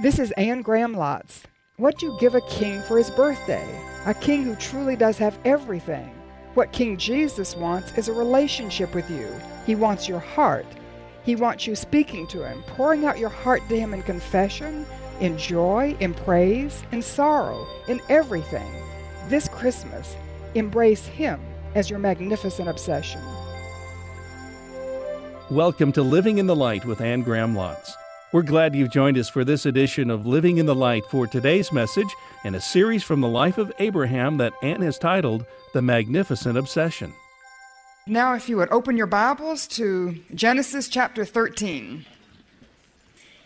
This is Anne Graham Lotz. What do you give a king for his birthday? A king who truly does have everything. What King Jesus wants is a relationship with you. He wants your heart. He wants you speaking to him, pouring out your heart to him in confession, in joy, in praise, in sorrow, in everything. This Christmas, embrace him as your magnificent obsession. Welcome to Living in the Light with Anne Graham Lotz. We're glad you've joined us for this edition of Living in the Light for today's message and a series from the life of Abraham that Anne has titled The Magnificent Obsession. Now, if you would open your Bibles to Genesis chapter 13.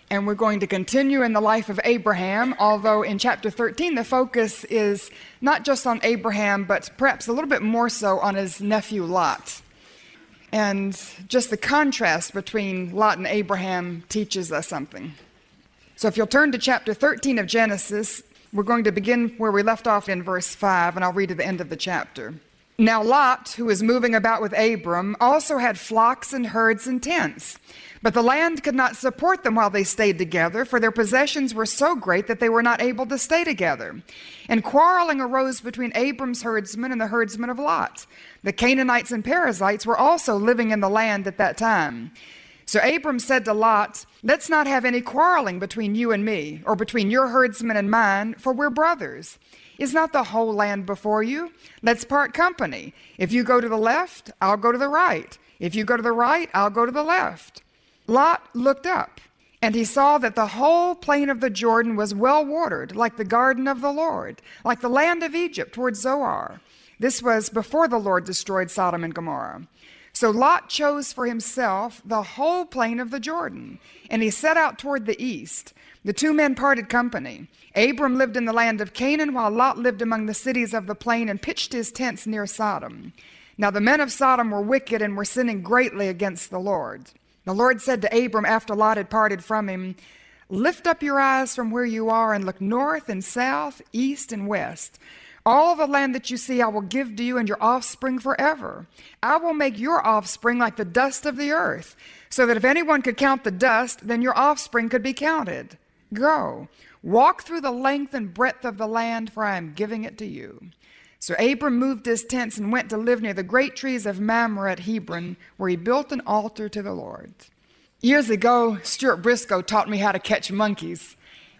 And we're going to continue in the life of Abraham, although in chapter 13 the focus is not just on Abraham, but perhaps a little bit more so on his nephew Lot. And just the contrast between Lot and Abraham teaches us something. So if you'll turn to chapter 13 of Genesis, we're going to begin where we left off in verse 5, and I'll read to the end of the chapter. Now, Lot, who was moving about with Abram, also had flocks and herds and tents. But the land could not support them while they stayed together, for their possessions were so great that they were not able to stay together. And quarreling arose between Abram's herdsmen and the herdsmen of Lot. The Canaanites and Perizzites were also living in the land at that time. So Abram said to Lot, Let's not have any quarreling between you and me, or between your herdsmen and mine, for we're brothers. Is not the whole land before you? Let's part company. If you go to the left, I'll go to the right. If you go to the right, I'll go to the left. Lot looked up, and he saw that the whole plain of the Jordan was well watered, like the garden of the Lord, like the land of Egypt toward Zoar. This was before the Lord destroyed Sodom and Gomorrah. So Lot chose for himself the whole plain of the Jordan, and he set out toward the east. The two men parted company. Abram lived in the land of Canaan, while Lot lived among the cities of the plain and pitched his tents near Sodom. Now the men of Sodom were wicked and were sinning greatly against the Lord. The Lord said to Abram after Lot had parted from him, Lift up your eyes from where you are and look north and south, east and west. All the land that you see I will give to you and your offspring forever. I will make your offspring like the dust of the earth, so that if anyone could count the dust, then your offspring could be counted. Go, walk through the length and breadth of the land, for I am giving it to you. So Abram moved his tents and went to live near the great trees of Mamre at Hebron, where he built an altar to the Lord. Years ago, Stuart Briscoe taught me how to catch monkeys.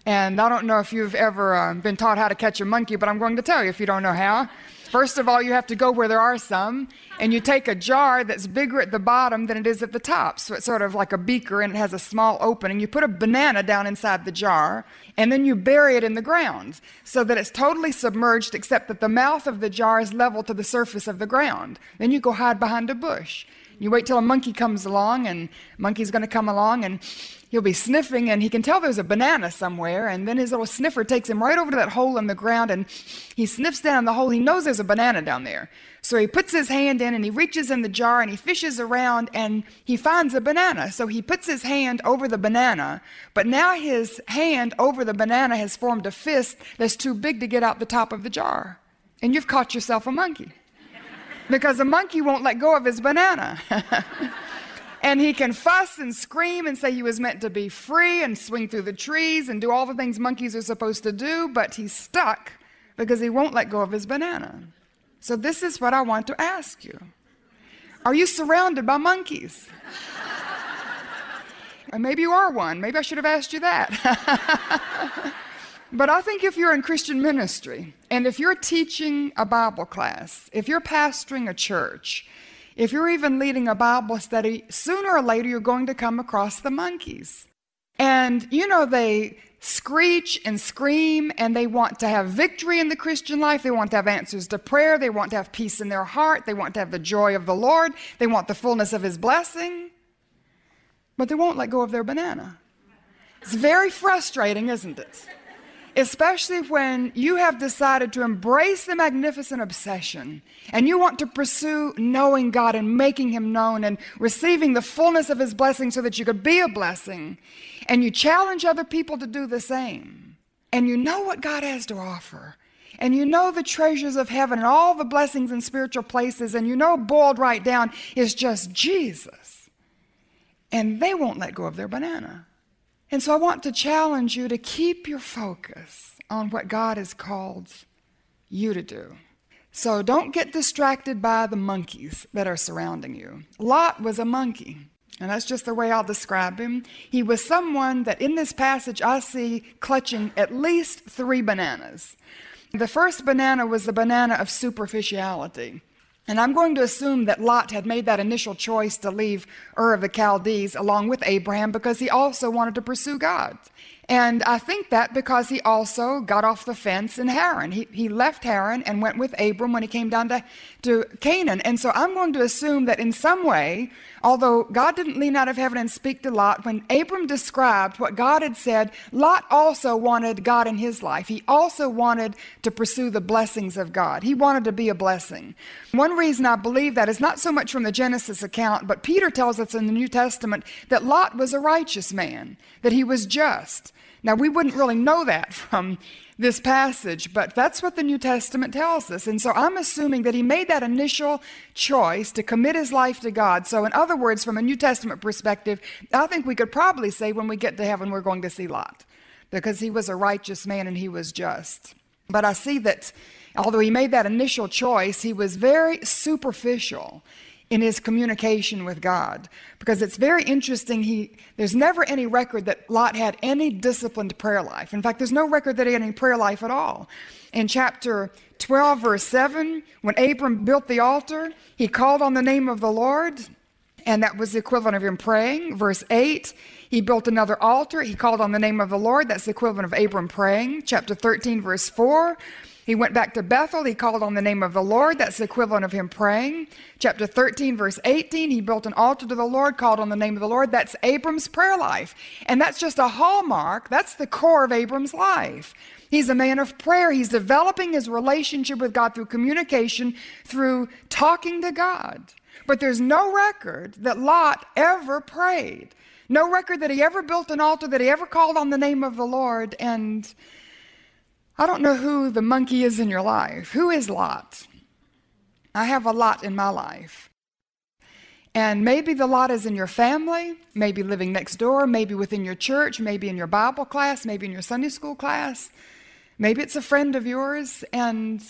And I don't know if you've ever uh, been taught how to catch a monkey, but I'm going to tell you if you don't know how. First of all, you have to go where there are some, and you take a jar that's bigger at the bottom than it is at the top. So it's sort of like a beaker and it has a small opening. You put a banana down inside the jar, and then you bury it in the ground so that it's totally submerged, except that the mouth of the jar is level to the surface of the ground. Then you go hide behind a bush. You wait till a monkey comes along, and monkey's going to come along, and he'll be sniffing, and he can tell there's a banana somewhere, and then his little sniffer takes him right over to that hole in the ground, and he sniffs down the hole. He knows there's a banana down there. So he puts his hand in, and he reaches in the jar, and he fishes around, and he finds a banana. So he puts his hand over the banana, but now his hand over the banana has formed a fist that's too big to get out the top of the jar. And you've caught yourself a monkey because a monkey won't let go of his banana. and he can fuss and scream and say he was meant to be free and swing through the trees and do all the things monkeys are supposed to do, but he's stuck because he won't let go of his banana. So, this is what I want to ask you Are you surrounded by monkeys? and maybe you are one. Maybe I should have asked you that. But I think if you're in Christian ministry and if you're teaching a Bible class, if you're pastoring a church, if you're even leading a Bible study, sooner or later you're going to come across the monkeys. And you know, they screech and scream and they want to have victory in the Christian life. They want to have answers to prayer. They want to have peace in their heart. They want to have the joy of the Lord. They want the fullness of His blessing. But they won't let go of their banana. It's very frustrating, isn't it? Especially when you have decided to embrace the magnificent obsession and you want to pursue knowing God and making Him known and receiving the fullness of His blessing so that you could be a blessing, and you challenge other people to do the same, and you know what God has to offer. And you know the treasures of heaven and all the blessings in spiritual places, and you know boiled right down is just Jesus. And they won't let go of their banana. And so I want to challenge you to keep your focus on what God has called you to do. So don't get distracted by the monkeys that are surrounding you. Lot was a monkey, and that's just the way I'll describe him. He was someone that in this passage I see clutching at least three bananas. The first banana was the banana of superficiality. And I'm going to assume that Lot had made that initial choice to leave Ur of the Chaldees along with Abraham because he also wanted to pursue God. And I think that because he also got off the fence in Haran. He, he left Haran and went with Abram when he came down to, to Canaan. And so I'm going to assume that in some way, although God didn't lean out of heaven and speak to Lot, when Abram described what God had said, Lot also wanted God in his life. He also wanted to pursue the blessings of God. He wanted to be a blessing. One reason I believe that is not so much from the Genesis account, but Peter tells us in the New Testament that Lot was a righteous man, that he was just. Now, we wouldn't really know that from this passage, but that's what the New Testament tells us. And so I'm assuming that he made that initial choice to commit his life to God. So, in other words, from a New Testament perspective, I think we could probably say when we get to heaven, we're going to see Lot because he was a righteous man and he was just. But I see that although he made that initial choice, he was very superficial in his communication with God. Because it's very interesting, he, there's never any record that Lot had any disciplined prayer life. In fact, there's no record that he had any prayer life at all. In chapter 12, verse 7, when Abram built the altar, he called on the name of the Lord, and that was the equivalent of him praying. Verse 8, he built another altar. He called on the name of the Lord. That's the equivalent of Abram praying. Chapter 13, verse 4, he went back to Bethel. He called on the name of the Lord. That's the equivalent of him praying. Chapter 13, verse 18, he built an altar to the Lord, called on the name of the Lord. That's Abram's prayer life. And that's just a hallmark. That's the core of Abram's life. He's a man of prayer. He's developing his relationship with God through communication, through talking to God. But there's no record that Lot ever prayed. No record that he ever built an altar, that he ever called on the name of the Lord. And I don't know who the monkey is in your life. Who is Lot? I have a lot in my life. And maybe the lot is in your family, maybe living next door, maybe within your church, maybe in your Bible class, maybe in your Sunday school class. Maybe it's a friend of yours. And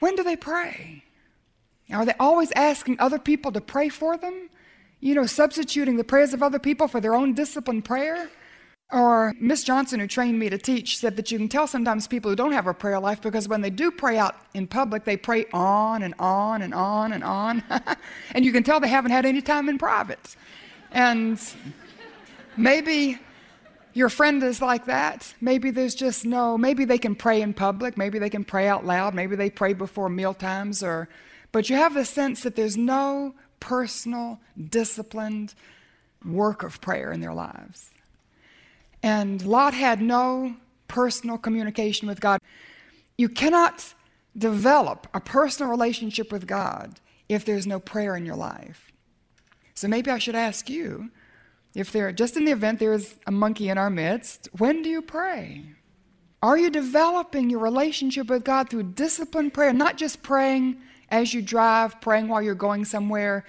when do they pray? Are they always asking other people to pray for them? You know, substituting the prayers of other people for their own disciplined prayer? Or Miss Johnson, who trained me to teach, said that you can tell sometimes people who don't have a prayer life because when they do pray out in public, they pray on and on and on and on. and you can tell they haven't had any time in private. And maybe your friend is like that. Maybe there's just no, maybe they can pray in public, maybe they can pray out loud, maybe they pray before meal times or but you have the sense that there's no personal, disciplined work of prayer in their lives. And Lot had no personal communication with God. You cannot develop a personal relationship with God if there's no prayer in your life. So maybe I should ask you if there, just in the event there is a monkey in our midst, when do you pray? Are you developing your relationship with God through disciplined prayer, not just praying as you drive, praying while you're going somewhere,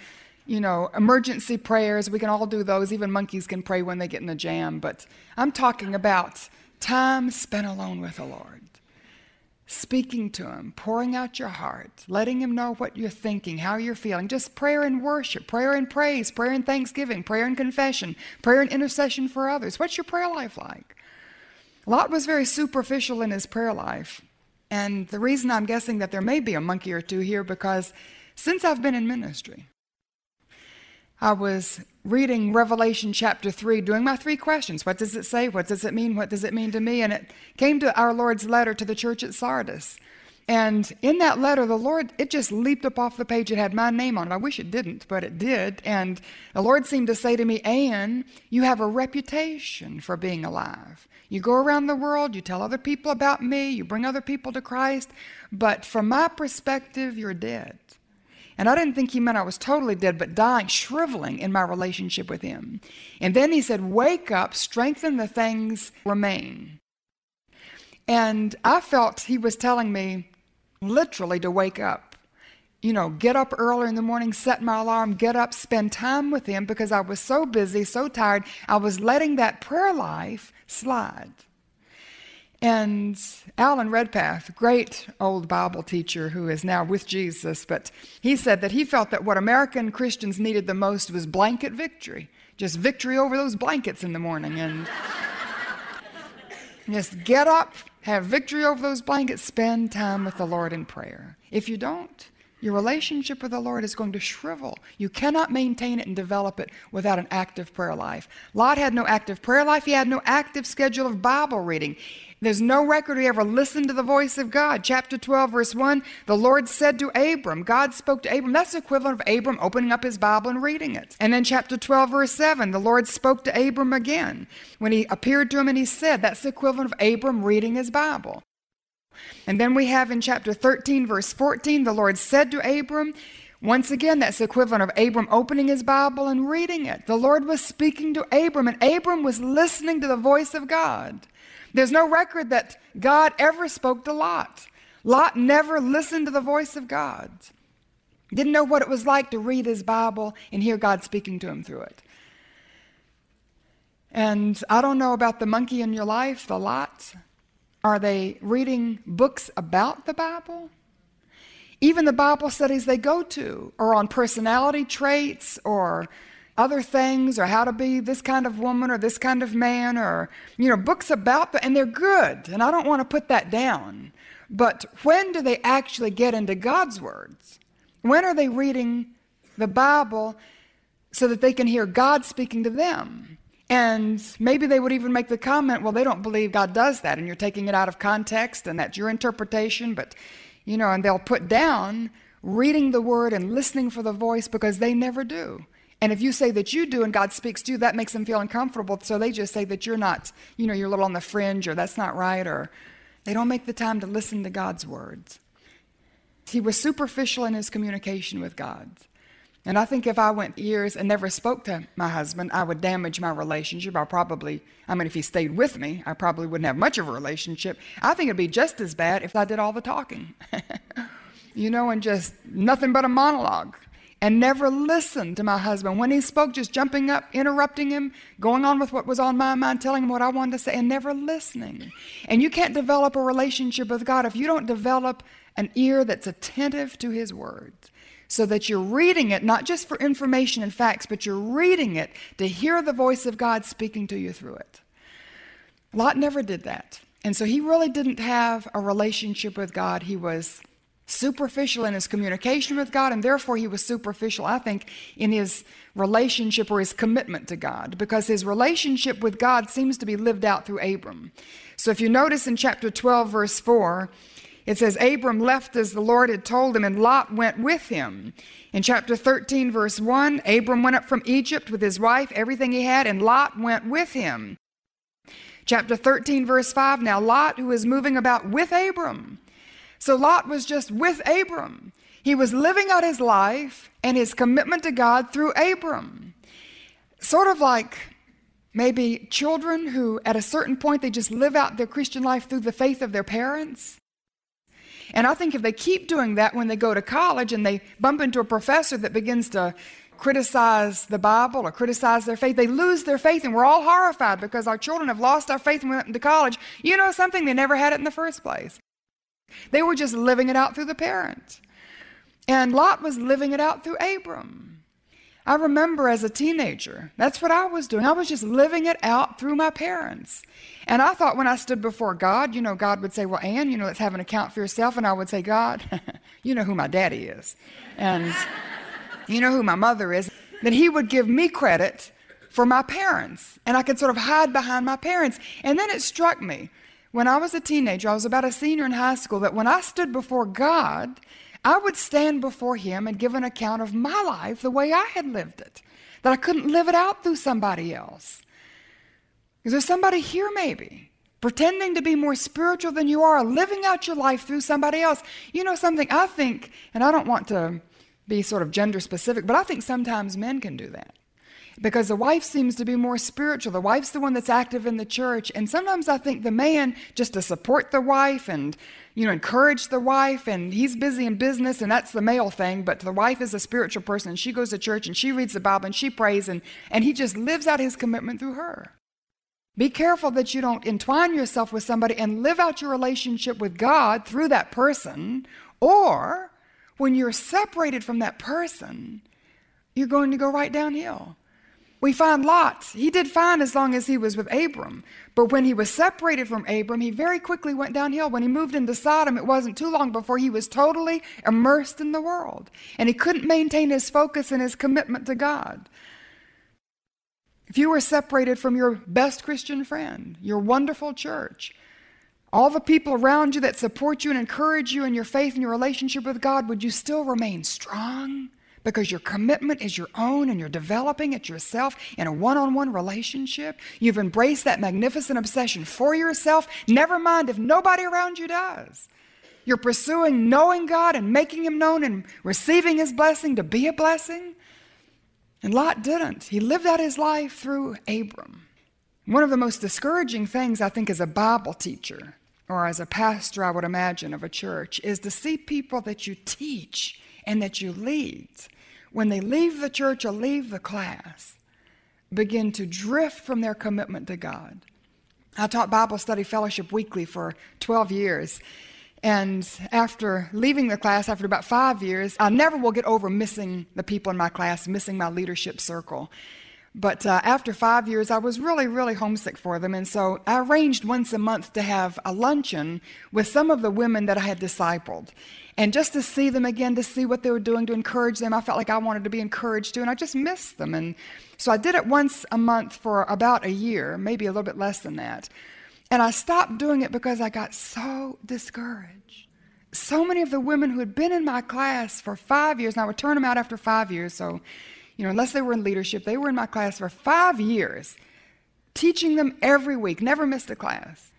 you know, emergency prayers. We can all do those. Even monkeys can pray when they get in a jam. But I'm talking about time spent alone with the Lord, speaking to Him, pouring out your heart, letting Him know what you're thinking, how you're feeling. Just prayer and worship, prayer and praise, prayer and thanksgiving, prayer and confession, prayer and intercession for others. What's your prayer life like? Lot was very superficial in his prayer life. And the reason I'm guessing that there may be a monkey or two here because since I've been in ministry, I was reading Revelation chapter 3, doing my three questions. What does it say? What does it mean? What does it mean to me? And it came to our Lord's letter to the church at Sardis. And in that letter, the Lord, it just leaped up off the page. It had my name on it. I wish it didn't, but it did. And the Lord seemed to say to me, Anne, you have a reputation for being alive. You go around the world, you tell other people about me, you bring other people to Christ, but from my perspective, you're dead. And I didn't think he meant I was totally dead, but dying, shriveling in my relationship with him. And then he said, Wake up, strengthen the things remain. And I felt he was telling me literally to wake up. you know, get up early in the morning, set my alarm, get up, spend time with Him because I was so busy, so tired. I was letting that prayer life slide. And Alan Redpath, great old Bible teacher who is now with Jesus, but he said that he felt that what American Christians needed the most was blanket victory. Just victory over those blankets in the morning and just get up, have victory over those blankets, spend time with the Lord in prayer. If you don't, your relationship with the Lord is going to shrivel. You cannot maintain it and develop it without an active prayer life. Lot had no active prayer life, he had no active schedule of Bible reading. There's no record he ever listened to the voice of God. Chapter 12, verse 1 the Lord said to Abram, God spoke to Abram. That's the equivalent of Abram opening up his Bible and reading it. And then chapter 12, verse 7 the Lord spoke to Abram again when he appeared to him and he said, That's the equivalent of Abram reading his Bible. And then we have in chapter 13, verse 14, the Lord said to Abram, once again, that's the equivalent of Abram opening his Bible and reading it. The Lord was speaking to Abram, and Abram was listening to the voice of God. There's no record that God ever spoke to Lot. Lot never listened to the voice of God. Didn't know what it was like to read his Bible and hear God speaking to him through it. And I don't know about the monkey in your life, the Lot. Are they reading books about the Bible? Even the Bible studies they go to are on personality traits or other things or how to be this kind of woman or this kind of man or, you know, books about that, and they're good. And I don't want to put that down. But when do they actually get into God's words? When are they reading the Bible so that they can hear God speaking to them? And maybe they would even make the comment, well, they don't believe God does that, and you're taking it out of context, and that's your interpretation. But, you know, and they'll put down reading the word and listening for the voice because they never do. And if you say that you do and God speaks to you, that makes them feel uncomfortable. So they just say that you're not, you know, you're a little on the fringe or that's not right, or they don't make the time to listen to God's words. He was superficial in his communication with God. And I think if I went years and never spoke to my husband, I would damage my relationship. I probably, I mean, if he stayed with me, I probably wouldn't have much of a relationship. I think it'd be just as bad if I did all the talking, you know, and just nothing but a monologue. And never listened to my husband. When he spoke, just jumping up, interrupting him, going on with what was on my mind, telling him what I wanted to say, and never listening. And you can't develop a relationship with God if you don't develop an ear that's attentive to his words so that you're reading it not just for information and facts, but you're reading it to hear the voice of God speaking to you through it. Lot never did that. And so he really didn't have a relationship with God. He was superficial in his communication with God, and therefore he was superficial, I think, in his relationship or his commitment to God, because his relationship with God seems to be lived out through Abram. So if you notice in chapter 12, verse 4, it says, Abram left as the Lord had told him, and Lot went with him. In chapter 13, verse 1, Abram went up from Egypt with his wife, everything he had, and Lot went with him. Chapter 13, verse 5, now Lot, who is moving about with Abram. So Lot was just with Abram. He was living out his life and his commitment to God through Abram. Sort of like maybe children who, at a certain point, they just live out their Christian life through the faith of their parents. And I think if they keep doing that when they go to college and they bump into a professor that begins to criticize the Bible or criticize their faith, they lose their faith, and we're all horrified because our children have lost our faith and went into college. You know something? They never had it in the first place. They were just living it out through the parent. And Lot was living it out through Abram. I remember as a teenager, that's what I was doing. I was just living it out through my parents. And I thought when I stood before God, you know, God would say, Well, Anne, you know, let's have an account for yourself. And I would say, God, you know who my daddy is. And you know who my mother is. Then He would give me credit for my parents. And I could sort of hide behind my parents. And then it struck me when I was a teenager, I was about a senior in high school, that when I stood before God, I would stand before him and give an account of my life the way I had lived it, that I couldn't live it out through somebody else. Is there somebody here, maybe, pretending to be more spiritual than you are, living out your life through somebody else? You know something, I think, and I don't want to be sort of gender specific, but I think sometimes men can do that. Because the wife seems to be more spiritual. The wife's the one that's active in the church. And sometimes I think the man, just to support the wife and, you know, encourage the wife, and he's busy in business, and that's the male thing. But the wife is a spiritual person, and she goes to church, and she reads the Bible, and she prays, and, and he just lives out his commitment through her. Be careful that you don't entwine yourself with somebody and live out your relationship with God through that person, or when you're separated from that person, you're going to go right downhill. We find Lot. He did fine as long as he was with Abram. But when he was separated from Abram, he very quickly went downhill. When he moved into Sodom, it wasn't too long before he was totally immersed in the world. And he couldn't maintain his focus and his commitment to God. If you were separated from your best Christian friend, your wonderful church, all the people around you that support you and encourage you in your faith and your relationship with God, would you still remain strong? Because your commitment is your own and you're developing it yourself in a one on one relationship. You've embraced that magnificent obsession for yourself. Never mind if nobody around you does. You're pursuing knowing God and making Him known and receiving His blessing to be a blessing. And Lot didn't. He lived out his life through Abram. One of the most discouraging things, I think, as a Bible teacher or as a pastor, I would imagine, of a church, is to see people that you teach and that you lead when they leave the church or leave the class, begin to drift from their commitment to God. I taught Bible study fellowship weekly for 12 years. And after leaving the class, after about five years, I never will get over missing the people in my class, missing my leadership circle. But uh, after five years, I was really, really homesick for them. And so I arranged once a month to have a luncheon with some of the women that I had discipled. And just to see them again, to see what they were doing, to encourage them, I felt like I wanted to be encouraged too, and I just missed them. And so I did it once a month for about a year, maybe a little bit less than that. And I stopped doing it because I got so discouraged. So many of the women who had been in my class for five years, and I would turn them out after five years, so, you know, unless they were in leadership, they were in my class for five years, teaching them every week, never missed a class.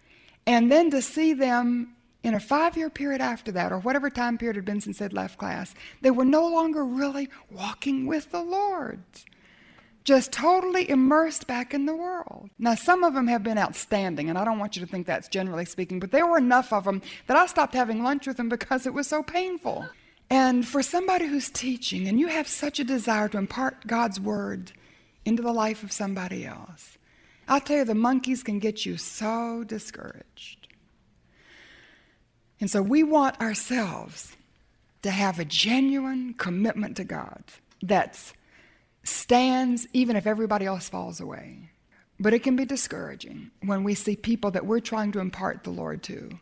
And then to see them in a five year period after that, or whatever time period had been since they'd left class, they were no longer really walking with the Lord. Just totally immersed back in the world. Now, some of them have been outstanding, and I don't want you to think that's generally speaking, but there were enough of them that I stopped having lunch with them because it was so painful. And for somebody who's teaching, and you have such a desire to impart God's word into the life of somebody else, I'll tell you, the monkeys can get you so discouraged. And so we want ourselves to have a genuine commitment to God that stands even if everybody else falls away. But it can be discouraging when we see people that we're trying to impart the Lord to,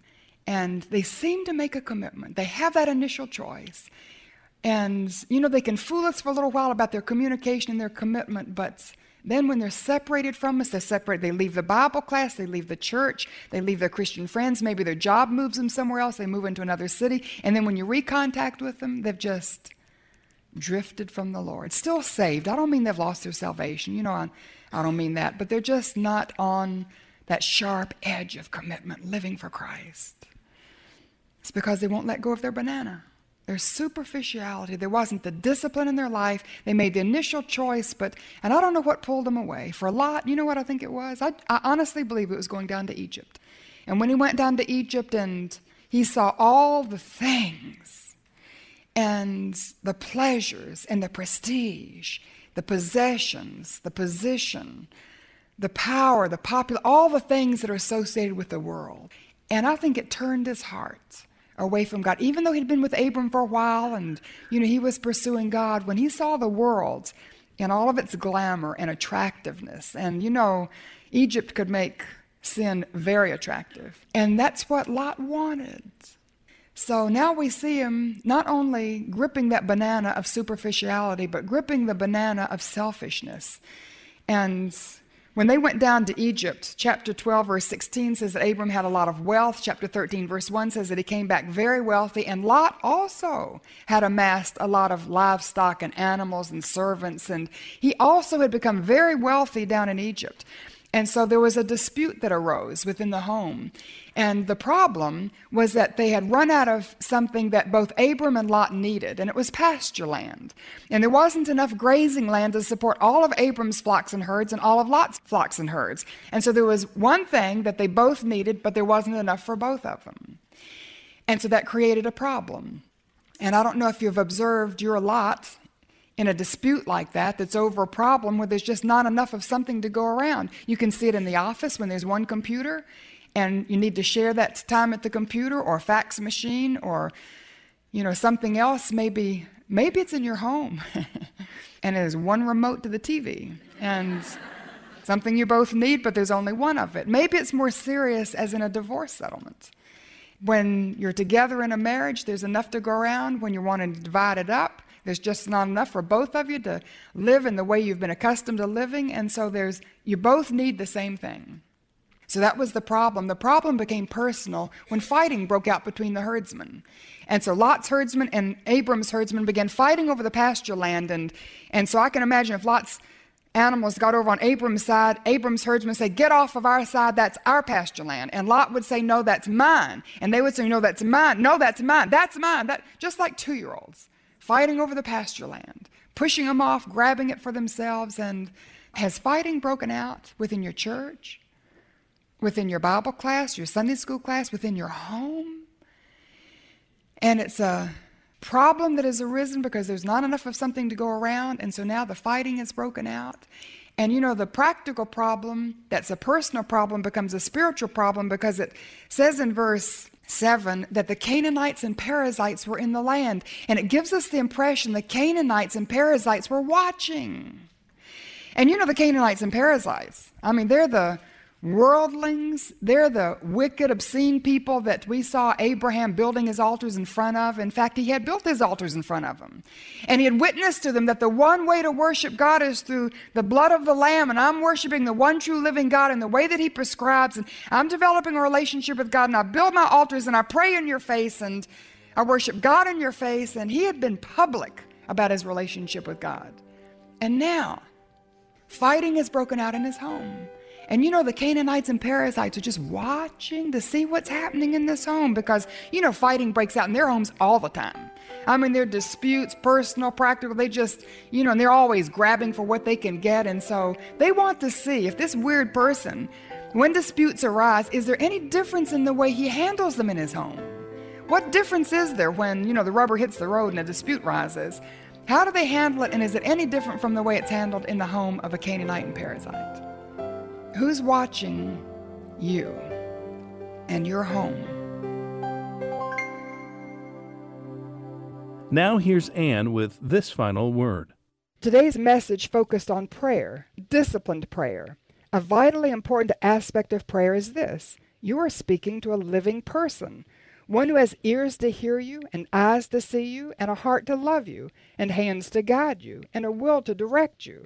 and they seem to make a commitment. They have that initial choice. And, you know, they can fool us for a little while about their communication and their commitment, but then, when they're separated from us, they separate. They leave the Bible class, they leave the church, they leave their Christian friends. Maybe their job moves them somewhere else, they move into another city. And then, when you recontact with them, they've just drifted from the Lord. Still saved. I don't mean they've lost their salvation. You know, I, I don't mean that. But they're just not on that sharp edge of commitment, living for Christ. It's because they won't let go of their banana. Their superficiality. There wasn't the discipline in their life. They made the initial choice, but, and I don't know what pulled them away. For a Lot, you know what I think it was? I, I honestly believe it was going down to Egypt. And when he went down to Egypt and he saw all the things and the pleasures and the prestige, the possessions, the position, the power, the popular, all the things that are associated with the world. And I think it turned his heart away from God. Even though he'd been with Abram for a while and, you know, he was pursuing God, when he saw the world in all of its glamour and attractiveness, and, you know, Egypt could make sin very attractive. And that's what Lot wanted. So now we see him not only gripping that banana of superficiality, but gripping the banana of selfishness. And when they went down to Egypt, chapter 12, verse 16 says that Abram had a lot of wealth. Chapter 13, verse 1 says that he came back very wealthy. And Lot also had amassed a lot of livestock and animals and servants. And he also had become very wealthy down in Egypt. And so there was a dispute that arose within the home. And the problem was that they had run out of something that both Abram and Lot needed, and it was pasture land. And there wasn't enough grazing land to support all of Abram's flocks and herds and all of Lot's flocks and herds. And so there was one thing that they both needed, but there wasn't enough for both of them. And so that created a problem. And I don't know if you've observed your lot in a dispute like that that's over a problem where there's just not enough of something to go around. You can see it in the office when there's one computer and you need to share that time at the computer or fax machine or you know something else maybe maybe it's in your home and there's one remote to the TV and something you both need but there's only one of it. Maybe it's more serious as in a divorce settlement. When you're together in a marriage, there's enough to go around. When you're wanting to divide it up, there's just not enough for both of you to live in the way you've been accustomed to living, and so there's you both need the same thing. So that was the problem. The problem became personal when fighting broke out between the herdsmen. And so Lot's herdsmen and Abram's herdsmen began fighting over the pasture land. And, and so I can imagine if Lot's animals got over on Abram's side, Abram's herdsmen say, Get off of our side, that's our pasture land. And Lot would say, No, that's mine. And they would say, No, that's mine. No, that's mine. That's mine. That, just like two year olds fighting over the pasture land, pushing them off, grabbing it for themselves. And has fighting broken out within your church, within your Bible class, your Sunday school class, within your home? And it's a problem that has arisen because there's not enough of something to go around, and so now the fighting is broken out. And you know, the practical problem that's a personal problem becomes a spiritual problem because it says in verse 7 that the Canaanites and Perizzites were in the land. And it gives us the impression the Canaanites and Perizzites were watching. And you know the Canaanites and Perizzites. I mean, they're the worldlings. They're the wicked, obscene people that we saw Abraham building his altars in front of. In fact, he had built his altars in front of them. And he had witnessed to them that the one way to worship God is through the blood of the Lamb, and I'm worshiping the one true living God in the way that he prescribes, and I'm developing a relationship with God, and I build my altars, and I pray in your face, and I worship God in your face. And he had been public about his relationship with God. And now, fighting has broken out in his home. And you know, the Canaanites and Perizzites are just watching to see what's happening in this home because, you know, fighting breaks out in their homes all the time. I mean, their disputes, personal, practical, they just, you know, and they're always grabbing for what they can get. And so they want to see if this weird person, when disputes arise, is there any difference in the way he handles them in his home? What difference is there when, you know, the rubber hits the road and a dispute rises? How do they handle it, and is it any different from the way it's handled in the home of a Canaanite and Perizzite? Who's watching you and your home? Now here's Anne with this final word. Today's message focused on prayer, disciplined prayer. A vitally important aspect of prayer is this you are speaking to a living person, one who has ears to hear you, and eyes to see you, and a heart to love you, and hands to guide you, and a will to direct you,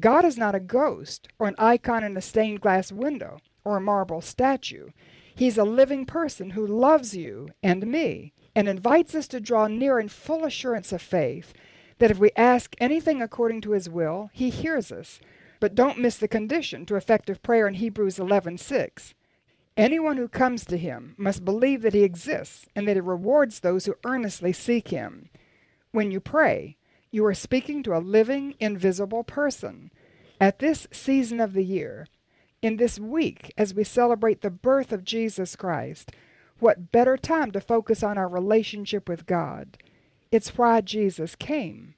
God is not a ghost or an icon in a stained glass window or a marble statue. He's a living person who loves you and me and invites us to draw near in full assurance of faith that if we ask anything according to his will, he hears us. But don't miss the condition to effective prayer in Hebrews 11:6. Anyone who comes to him must believe that he exists and that he rewards those who earnestly seek him. When you pray, you are speaking to a living, invisible person. At this season of the year, in this week, as we celebrate the birth of Jesus Christ, what better time to focus on our relationship with God? It's why Jesus came.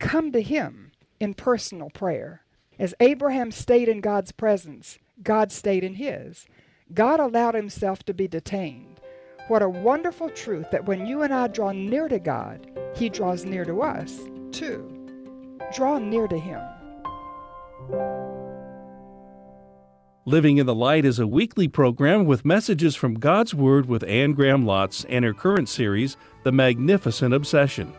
Come to Him in personal prayer. As Abraham stayed in God's presence, God stayed in His. God allowed Himself to be detained. What a wonderful truth that when you and I draw near to God, He draws near to us. 2. Draw near to Him. Living in the Light is a weekly program with messages from God's Word with Anne Graham Lotz and her current series, The Magnificent Obsession.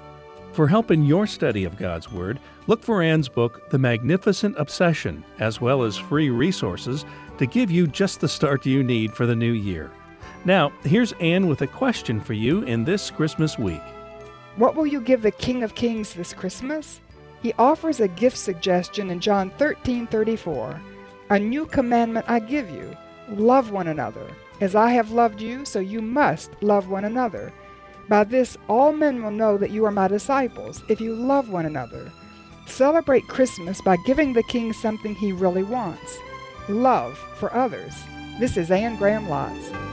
For help in your study of God's Word, look for Anne's book, The Magnificent Obsession, as well as free resources to give you just the start you need for the new year. Now, here's Anne with a question for you in this Christmas week. What will you give the King of Kings this Christmas? He offers a gift suggestion in John 13:34. A new commandment I give you love one another. As I have loved you, so you must love one another. By this, all men will know that you are my disciples, if you love one another. Celebrate Christmas by giving the King something he really wants love for others. This is Anne Graham Lotz.